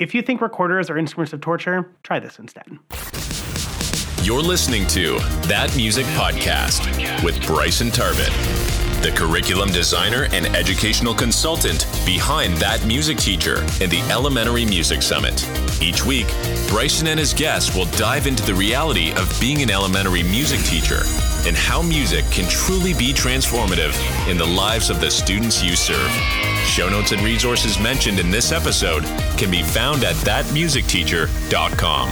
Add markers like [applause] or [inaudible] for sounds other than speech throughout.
If you think recorders are instruments of torture, try this instead. You're listening to That Music Podcast with Bryson Tarbet, the curriculum designer and educational consultant behind That Music Teacher and the Elementary Music Summit. Each week, Bryson and his guests will dive into the reality of being an elementary music teacher and how music can truly be transformative in the lives of the students you serve. Show notes and resources mentioned in this episode can be found at thatmusicteacher.com.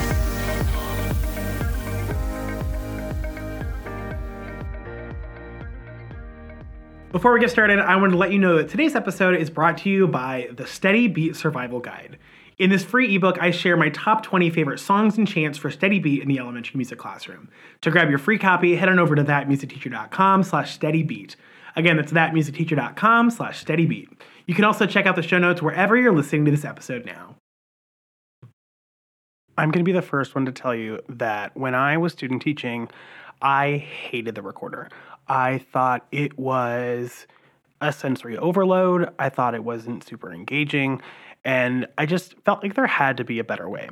Before we get started, I wanted to let you know that today's episode is brought to you by the Steady Beat Survival Guide. In this free ebook, I share my top 20 favorite songs and chants for steady beat in the elementary music classroom. To grab your free copy, head on over to thatmusicteacher.com slash steadybeat. Again, that's thatmusicteacher.com slash steadybeat. You can also check out the show notes wherever you're listening to this episode now. I'm going to be the first one to tell you that when I was student teaching, I hated the recorder. I thought it was a sensory overload. I thought it wasn't super engaging. And I just felt like there had to be a better way.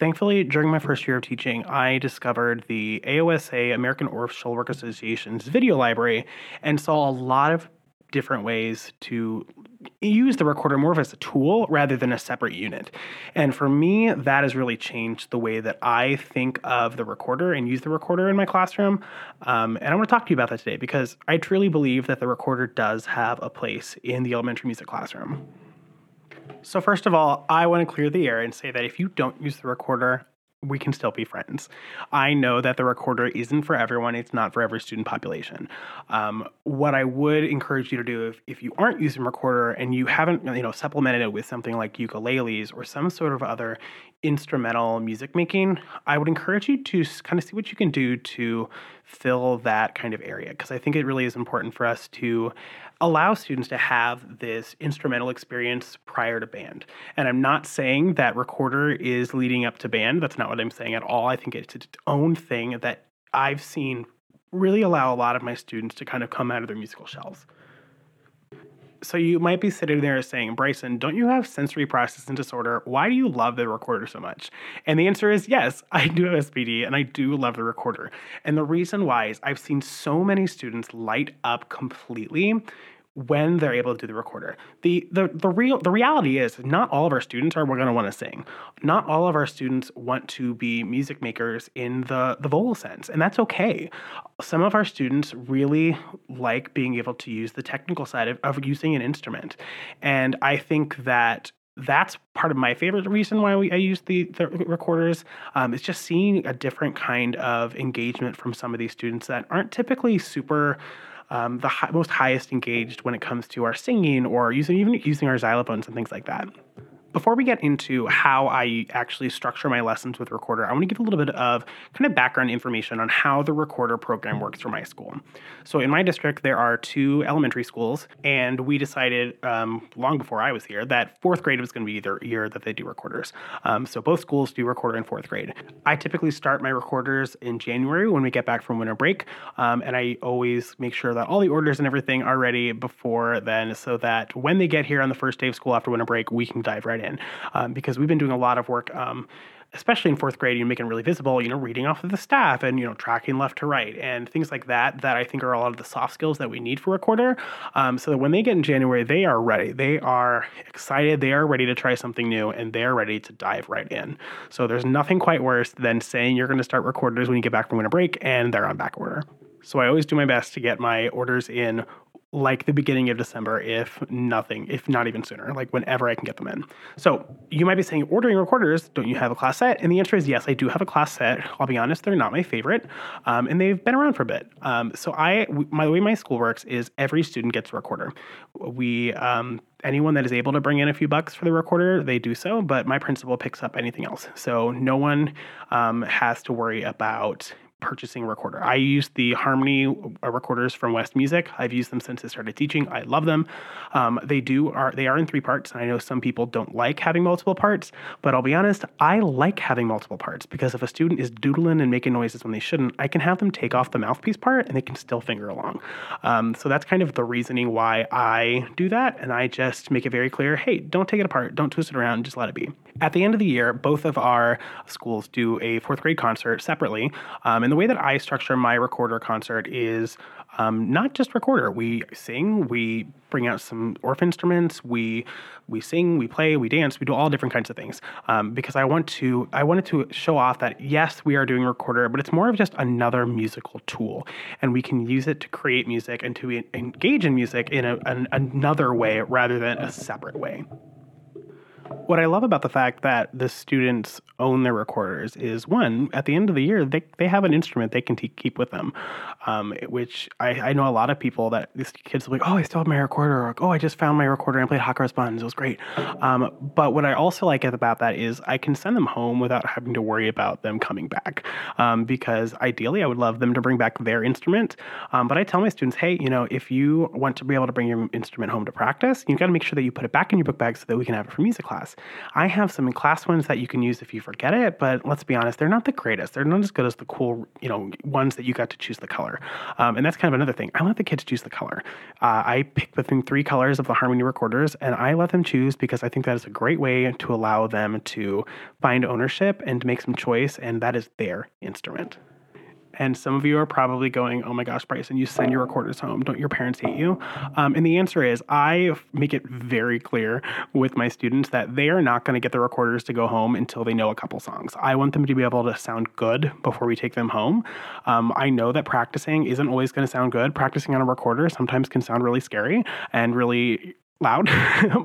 Thankfully, during my first year of teaching, I discovered the AOSA, American Orff-Schulwerk Association's video library, and saw a lot of different ways to use the recorder more as a tool rather than a separate unit. And for me, that has really changed the way that I think of the recorder and use the recorder in my classroom. Um, and I want to talk to you about that today because I truly believe that the recorder does have a place in the elementary music classroom. So, first of all, I want to clear the air and say that if you don't use the recorder, we can still be friends. I know that the recorder isn't for everyone, it's not for every student population. Um, what I would encourage you to do if, if you aren't using recorder and you haven't you know supplemented it with something like ukuleles or some sort of other instrumental music making, I would encourage you to kind of see what you can do to fill that kind of area because I think it really is important for us to allow students to have this instrumental experience prior to band. And I'm not saying that recorder is leading up to band. That's not what I'm saying at all. I think it's its own thing that I've seen really allow a lot of my students to kind of come out of their musical shells. So you might be sitting there saying, Bryson, don't you have sensory processing disorder? Why do you love the recorder so much? And the answer is yes, [laughs] I do have SPD and I do love the recorder. And the reason why is I've seen so many students light up completely when they're able to do the recorder. The the the real the reality is not all of our students are going to want to sing. Not all of our students want to be music makers in the the vocal sense, and that's okay. Some of our students really like being able to use the technical side of, of using an instrument. And I think that that's part of my favorite reason why we, I use the, the recorders. Um, it's just seeing a different kind of engagement from some of these students that aren't typically super um, the hi- most highest engaged when it comes to our singing or using even using our xylophones and things like that. Before we get into how I actually structure my lessons with Recorder, I want to give a little bit of kind of background information on how the Recorder program works for my school. So, in my district, there are two elementary schools, and we decided um, long before I was here that fourth grade was going to be the year that they do recorders. Um, so, both schools do Recorder in fourth grade. I typically start my recorders in January when we get back from winter break, um, and I always make sure that all the orders and everything are ready before then so that when they get here on the first day of school after winter break, we can dive right in in um, because we've been doing a lot of work. Um, especially in fourth grade, you make it really visible, you know, reading off of the staff and, you know, tracking left to right and things like that, that I think are a lot of the soft skills that we need for recorder. Um, so that when they get in January, they are ready. They are excited. They are ready to try something new and they are ready to dive right in. So there's nothing quite worse than saying you're going to start recorders when you get back from winter break and they're on back order. So I always do my best to get my orders in like the beginning of December, if nothing, if not even sooner, like whenever I can get them in. So you might be saying, ordering recorders, don't you have a class set? And the answer is yes, I do have a class set. I'll be honest, they're not my favorite, um, and they've been around for a bit. Um, so I, my, the way my school works is every student gets a recorder. We, um, anyone that is able to bring in a few bucks for the recorder, they do so, but my principal picks up anything else. So no one um, has to worry about purchasing a recorder. I use the Harmony uh, recorders from West Music. I've used them since I started teaching. I love them. Um, they do are they are in three parts, and I know some people don't like having multiple parts, but I'll be honest, I like having multiple parts because if a student is doodling and making noises when they shouldn't, I can have them take off the mouthpiece part and they can still finger along. Um, so that's kind of the reasoning why I do that, and I just make it very clear: hey, don't take it apart, don't twist it around, just let it be. At the end of the year, both of our schools do a fourth grade concert separately. Um, and the way that I structure my recorder concert is um, not just recorder. We sing, we bring out some Orff instruments, we we sing, we play, we dance, we do all different kinds of things. Um, because I want to, I wanted to show off that yes, we are doing recorder, but it's more of just another musical tool, and we can use it to create music and to engage in music in a, an, another way rather than a separate way what I love about the fact that the students own their recorders is one, at the end of the year, they, they have an instrument they can t- keep with them, um, which I, I know a lot of people that these kids are like, oh, I still have my recorder, or oh, I just found my recorder and played Hot Cross Buns. It was great. Um, but what I also like about that is I can send them home without having to worry about them coming back. Um, because ideally, I would love them to bring back their instrument. Um, but I tell my students, hey, you know, if you want to be able to bring your instrument home to practice, you've got to make sure that you put it back in your book bag so that we can have it for music class. I have some class ones that you can use if you forget it, but let's be honest, they're not the greatest. They're not as good as the cool, you know, ones that you got to choose the color. Um, and that's kind of another thing. I let the kids choose the color. Uh, I pick between three colors of the Harmony recorders, and I let them choose because I think that is a great way to allow them to find ownership and to make some choice, and that is their instrument. And some of you are probably going, oh my gosh, Bryson, you send your recorders home. Don't your parents hate you? Um, and the answer is I make it very clear with my students that they are not going to get the recorders to go home until they know a couple songs. I want them to be able to sound good before we take them home. Um, I know that practicing isn't always going to sound good. Practicing on a recorder sometimes can sound really scary and really loud,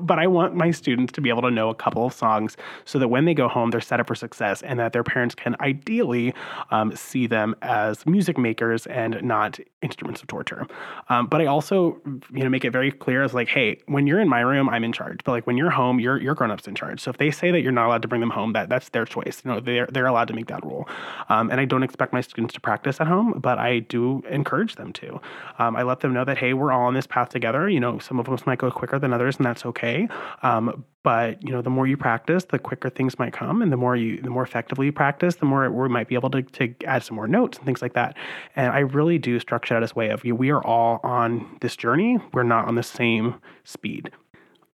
[laughs] but I want my students to be able to know a couple of songs so that when they go home, they're set up for success and that their parents can ideally um, see them as music makers and not instruments of torture. Um, but I also, you know, make it very clear as like, hey, when you're in my room, I'm in charge. But like when you're home, you're you're grown ups in charge. So if they say that you're not allowed to bring them home, that that's their choice. You know, they're they're allowed to make that rule. Um, and I don't expect my students to practice at home, but I do encourage them to. Um, I let them know that hey, we're all on this path together. You know, some of us might go quicker than others, and that's okay. Um, but you know, the more you practice, the quicker things might come, and the more you, the more effectively you practice, the more we might be able to, to add some more notes and things like that. And I really do structure that as way of you. we are all on this journey. We're not on the same speed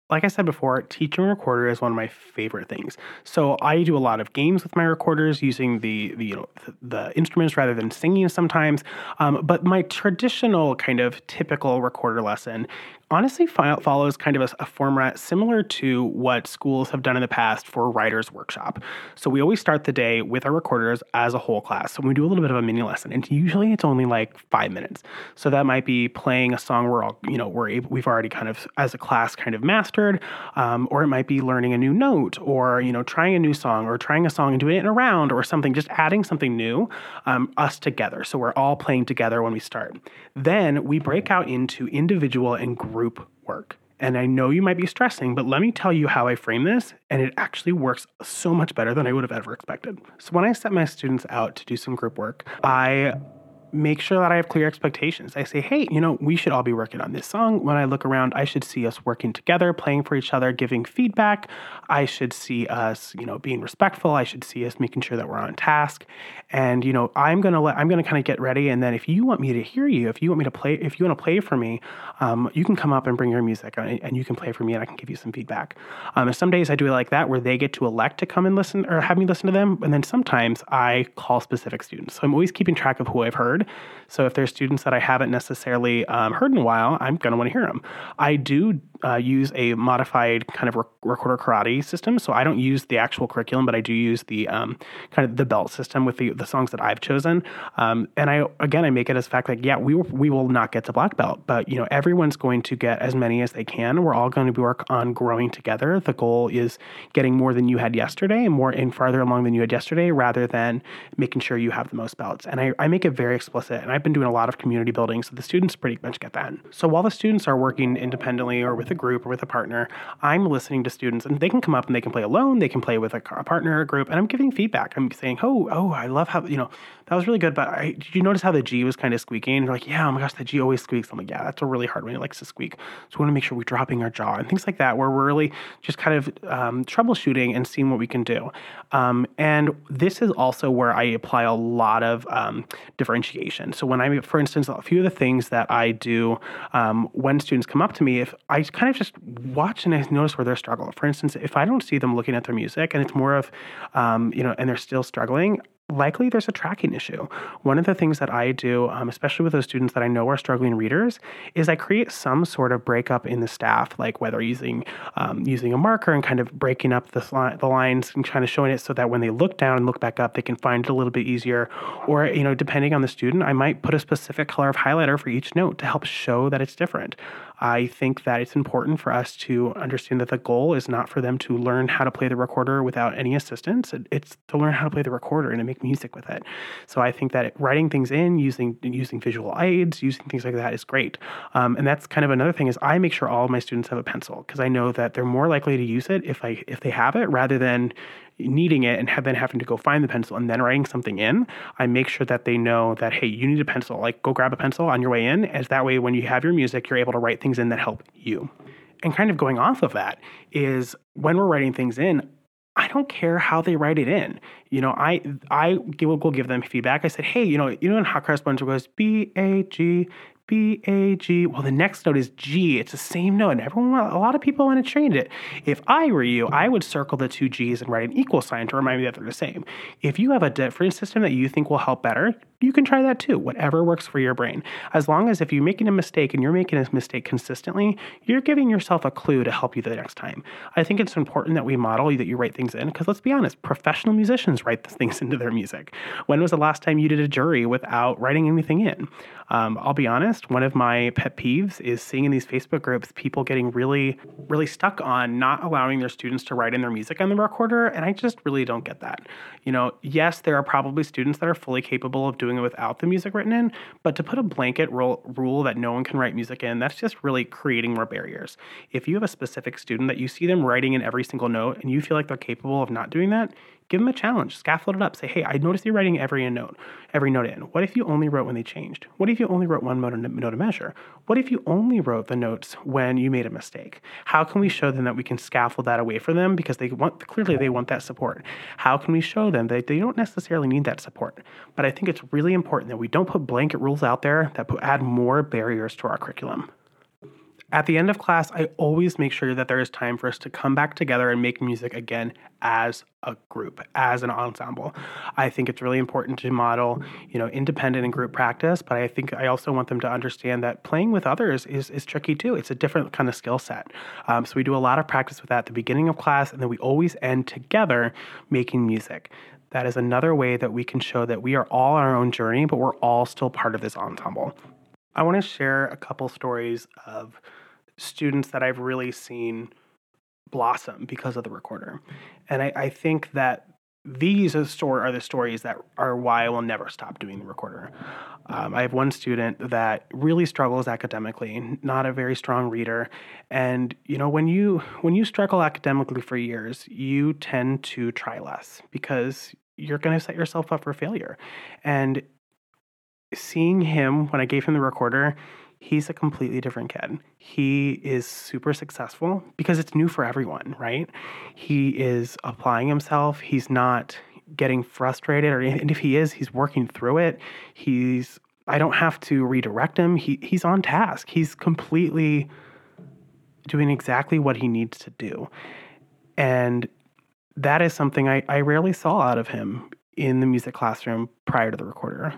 like I said before, teaching recorder is one of my favorite things. So I do a lot of games with my recorders using the, the you know the, the instruments rather than singing sometimes. Um, but my traditional kind of typical recorder lesson honestly follows kind of a, a, format similar to what schools have done in the past for writers workshop. So we always start the day with our recorders as a whole class. So we do a little bit of a mini lesson and usually it's only like five minutes. So that might be playing a song we're all you know we're able, we've already kind of as a class kind of mastered um, or it might be learning a new note or you know trying a new song or trying a song and doing it in a round or something just adding something new um, us together. So we're all playing together when we start. Then we break out into individual and group group work. And I know you might be stressing, but let me tell you how I frame this, and it actually works so much better than I would have ever expected. So, when I set my students out to do some group work, I make sure that I have clear expectations. I say, hey, you know, we should all be working on this song. When I look around, I should see us working together, playing for each other, giving feedback. I should see us, you know, being respectful. I should see us making sure that we're on task. And, you know, I'm gonna let I'm gonna kind of get ready. And then if you want me to hear you, if you want me to play, if you want to play for me, um, you can come up and bring your music and, and, you can play for me and I can give you some feedback. Um, and some days I do it like that where they get to elect to come and listen or have me listen to them. And then sometimes I call specific students. So I'm always keeping track of who I've heard so if there's students that I haven't necessarily um, heard in a while, I'm going to want to hear them. I do uh, use a modified kind of recorder karate system. So I don't use the actual curriculum, but I do use the um, kind of the belt system with the, the songs that I've chosen. Um, and I again I make it as fact like yeah we we will not get to black belt, but you know everyone's going to get as many as they can. We're all going to work on growing together. The goal is getting more than you had yesterday and more and farther along than you had yesterday, rather than making sure you have the most belts. And I, I make it very explicit. And I've been doing a lot of community building, so the students pretty much get that. So while the students are working independently or with group or with a partner, I'm listening to students and they can come up and they can play alone, they can play with a, a partner or a group, and I'm giving feedback. I'm saying, oh, oh, I love how, you know, that was really good. But I, did you notice how the G was kind of squeaking? They're like, yeah, oh my gosh, the G always squeaks. I'm like, yeah, that's a really hard one. It likes to squeak. So we want to make sure we're dropping our jaw and things like that, where we're really just kind of um, troubleshooting and seeing what we can do. Um, and this is also where I apply a lot of um, differentiation. So when I, for instance, a few of the things that I do um, when students come up to me, if I kind of just watch and I notice where they're struggling. For instance, if I don't see them looking at their music and it's more of, um, you know, and they're still struggling, likely there's a tracking issue. One of the things that I do, um, especially with those students that I know are struggling readers, is I create some sort of breakup in the staff, like whether using um, using a marker and kind of breaking up the, the lines and kind of showing it so that when they look down and look back up, they can find it a little bit easier. Or you know, depending on the student, I might put a specific color of highlighter for each note to help show that it's different. I think that it's important for us to understand that the goal is not for them to learn how to play the recorder without any assistance. It's to learn how to play the recorder and to make music with it. So I think that writing things in, using using visual aids, using things like that is great. Um, and that's kind of another thing is I make sure all of my students have a pencil because I know that they're more likely to use it if I if they have it rather than needing it and have, then having to go find the pencil and then writing something in, I make sure that they know that, hey, you need a pencil. Like, go grab a pencil on your way in, as that way, when you have your music, you're able to write things in that help you. And kind of going off of that is when we're writing things in, I don't care how they write it in. You know, I I will give them feedback. I said, hey, you know, you know, in Hot Cross buns it goes B A G B A G. Well, the next note is G. It's the same note, and everyone, a lot of people want to change it. If I were you, I would circle the two G's and write an equal sign to remind me that they're the same. If you have a different system that you think will help better, you can try that too, whatever works for your brain. As long as if you're making a mistake and you're making a mistake consistently, you're giving yourself a clue to help you the next time. I think it's important that we model that you write things in because let's be honest, professional musicians write [laughs] things into their music. When was the last time you did a jury without writing anything in? Um, I'll be honest, one of my pet peeves is seeing in these Facebook groups people getting really, really stuck on not allowing their students to write in their music on the recorder. And I just really don't get that. You know, yes, there are probably students that are fully capable of doing it without the music written in, but to put a blanket rule, rule that no one can write music in, that's just really creating more barriers. If you have a specific student that you see them writing in every single note and you feel like they're capable of not doing that, give them a challenge, scaffold it up. Say, hey, I noticed you're writing every note, every note in. What if you only wrote when they changed? What if you only wrote one note, note of measure? What if you only wrote the notes when you made a mistake? How can we show them that we can scaffold that away for them because they want clearly they want that support? How can we show them that they don't necessarily need that support? But I think it's really important that we don't put blanket rules out there that put, add more barriers to our curriculum. At the end of class, I always make sure that there is time for us to come back together and make music again as a group, as an ensemble. I think it's really important to model, you know, independent and group practice, but I think I also want them to understand that playing with others is, is tricky too. It's a different kind of skill set. Um, so we do a lot of practice with that at the beginning of class, and then we always end together making music. That is another way that we can show that we are all on our own journey, but we're all still part of this ensemble. I want to share a couple stories of students that I've really seen blossom because of the recorder. And I, I think that these are, story, are the stories that are why I will never stop doing the recorder. Um, I have one student that really struggles academically, not a very strong reader, and you know when you when you struggle academically for years, you tend to try less because you're going to set yourself up for failure. And seeing him when I gave him the recorder, he's a completely different kid. He is super successful because it's new for everyone, right? He is applying himself. He's not getting frustrated or and if he is, he's working through it. He's I don't have to redirect him. He he's on task. He's completely doing exactly what he needs to do. And that is something I, I rarely saw out of him in the music classroom prior to the recorder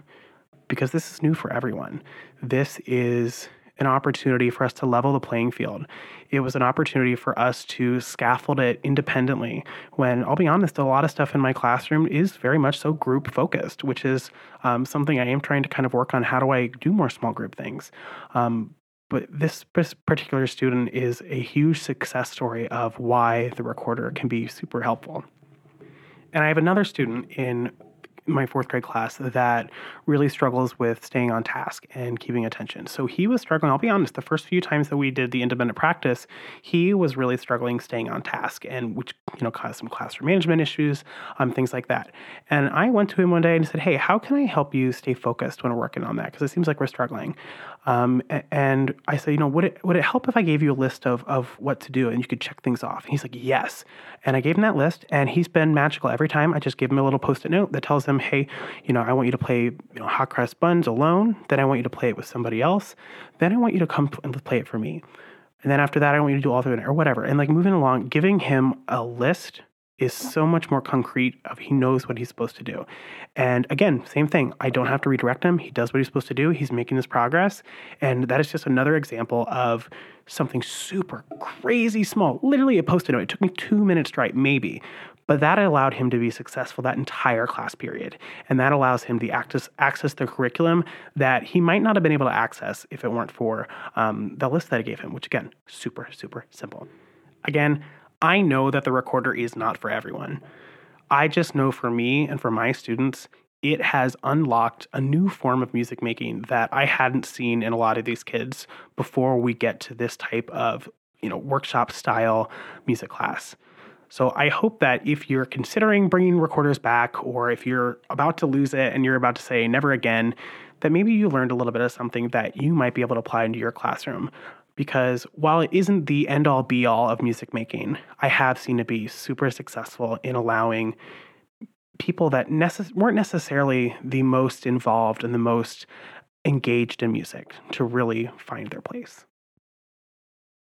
because this is new for everyone. This is an opportunity for us to level the playing field. It was an opportunity for us to scaffold it independently. When I'll be honest, a lot of stuff in my classroom is very much so group focused, which is um, something I am trying to kind of work on. How do I do more small group things? Um, but this particular student is a huge success story of why the recorder can be super helpful. And I have another student in my fourth grade class that really struggles with staying on task and keeping attention. So he was struggling. I'll be honest, the first few times that we did the independent practice, he was really struggling staying on task, and which you know caused some classroom management issues, um, things like that. And I went to him one day and said, "Hey, how can I help you stay focused when we're working on that? Because it seems like we're struggling." Um, and I said, "You know, would it would it help if I gave you a list of of what to do and you could check things off?" And he's like, "Yes." And I gave him that list, and he's been magical every time. I just give him a little post-it note that tells him, "Hey, you know, I want you to play, you know, hot cross buns alone. Then I want you to play it with somebody else. Then I want you to come and play it for me. And then after that, I want you to do all three or whatever." And like moving along, giving him a list is so much more concrete of he knows what he's supposed to do. And again, same thing. I don't have to redirect him. He does what he's supposed to do. He's making his progress. And that is just another example of something super crazy small. Literally a post-it note. It took me two minutes to write, maybe. But that allowed him to be successful that entire class period. And that allows him to access, access the curriculum that he might not have been able to access if it weren't for um, the list that I gave him, which again, super, super simple. Again, I know that the recorder is not for everyone. I just know for me and for my students, it has unlocked a new form of music making that I hadn't seen in a lot of these kids before we get to this type of, you know, workshop style music class. So I hope that if you're considering bringing recorders back or if you're about to lose it and you're about to say never again, that maybe you learned a little bit of something that you might be able to apply into your classroom because while it isn't the end all be all of music making, I have seen it be super successful in allowing people that necess- weren't necessarily the most involved and the most engaged in music to really find their place.